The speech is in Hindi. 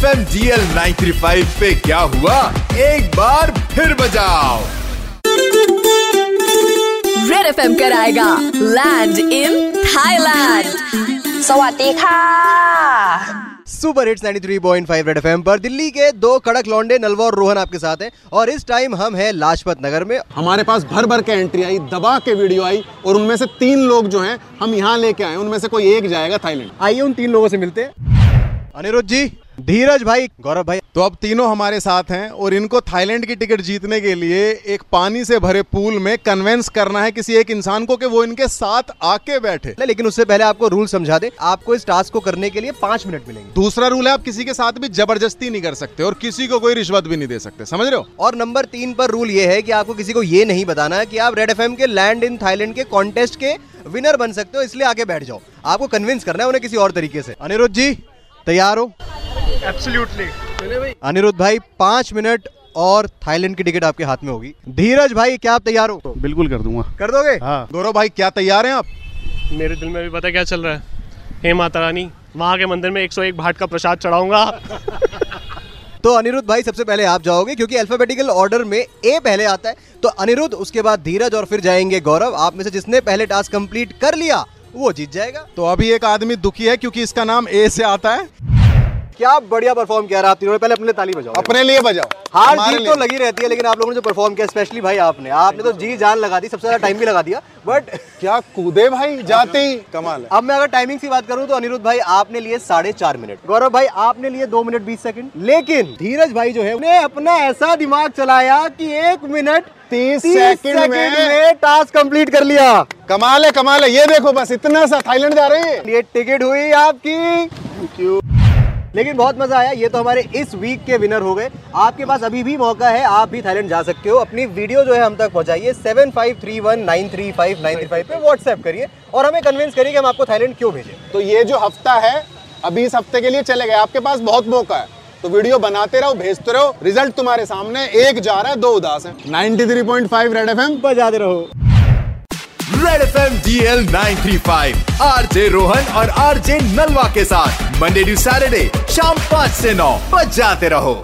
F M G L nine three five पे क्या हुआ? एक बार फिर बजाओ। रेड एफ़ एम कराएगा लैंड इन थाईलैंड सवाती खा सुपर हिट्स 93.5 रेड एफएम पर दिल्ली के दो कड़क लौंडे नलवा और रोहन आपके साथ हैं और इस टाइम हम हैं लाजपत नगर में। हमारे पास भर भर के एंट्री आई दबा के वीडियो आई और उनमें से तीन लोग जो हैं हम यहाँ लेके आए उनमें से कोई एक जाएगा थाईलैंड आइए उन तीन लोगों से मिलते हैं। अनिरुद्ध जी धीरज भाई गौरव भाई। तो अब तीनों हमारे साथ हैं और इनको थाईलैंड की टिकट जीतने के लिए एक पानी से भरे पूल में कन्वेंस करना है किसी एक इंसान को कि वो इनके साथ आके बैठे। लेकिन उससे पहले आपको रूल समझा दे आपको इस टास्क को करने के लिए पाँच मिनट मिलेंगे। दूसरा रूल है आप किसी के साथ भी ज़बरदस्ती नहीं कर सकते और किसी को कोई रिश्वत भी नहीं दे सकते समझ रहे हो? और नंबर तीन पर रूल ये है कि आपको किसी को ये नहीं बताना की आप रेड एफएम के लैंड इन थाईलैंड के कॉन्टेस्ट के विनर बन सकते हो इसलिए आके बैठ जाओ। आपको कन्विंस करना है उन्हें किसी और तरीके से। अनिरुद्ध जी तैयार हो? अनिरुद्ध भाई पाँच मिनट और थाईलैंड की टिकट आपके हाथ में होगी। धीरज भाई क्या आप तैयार हो? बिल्कुल कर दूँगा। कर दोगे? हाँ। गौरव भाई क्या तैयार हैं आप? मेरे दिल में भी पता क्या चल रहा है। हे माता रानी वहाँ के मंदिर में 101 भाट का प्रसाद चढ़ाऊँगा। तो अनिरुद्ध भाई सबसे पहले आप जाओगे क्योंकि अल्फाबेटिकल ऑर्डर में ए पहले आता है। तो अनिरुद्ध उसके बाद धीरज और फिर जाएँगे गौरव। आप में से जिसने पहले टास्क कंप्लीट कर लिया वो जीत जाएगा। तो अभी एक आदमी दुखी है क्योंकि इसका नाम ए से आता है। क्या बढ़िया परफॉर्म किया रहा आप तीनों ने पहले अपने ताली बजाओ। अपने लिए बजाओ। हार जीत तो लगी रहती है लेकिन आप लोगों ने जो परफॉर्म किया स्पेशली भाई आपने। आपने तो जी जान लगा दी सबसे ज़्यादा टाइम भी लगा दिया बट क्या कूदे भाई जाते ही। कमाल है। अब मैं अगर टाइमिंग की बात करूँ तो अनिरुद्ध भाई आपने लिए साढ़े चार मिनट गौरव भाई आपने लिए दो मिनट बीस सेकंड लेकिन धीरज भाई जो है उन्हें अपना ऐसा दिमाग चलाया कि एक मिनट तीस सेकंड सेकंड में। में टास्क कंप्लीट कर लिया। कमाल है कमाल है। ये देखो बस इतना सा थाईलैंड जा रहे हैं। ये टिकट हुई आपकी। लेकिन बहुत मज़ा आया ये तो हमारे इस वीक के विनर हो गए। आपके पास अभी भी मौका है आप भी थाईलैंड जा सकते हो। अपनी वीडियो जो है हम तक पहुंचाइए seven five three one nine three five nine three five पे व्हाट्सएप करिए और हमें कन्विंस करिए कि हम आपको थाईलैंड क्यों भेजें। तो ये जो हफ़्ता है अभी इस हफ़्ते के लिए चले गए। आपके पास बहुत मौका है। तो वीडियो बनाते रहो भेजते रहो। रिज़ल्ट तुम्हारे सामने एक जा रहा है दो उदास है। 93.5 रेड एफएम बजाते रहो। Red F M D L nine three five R J Rohan और आर जे नलवा के साथ मंडे टू सैटरडे शाम पाँच ऐसी नौ, बजाते रहो।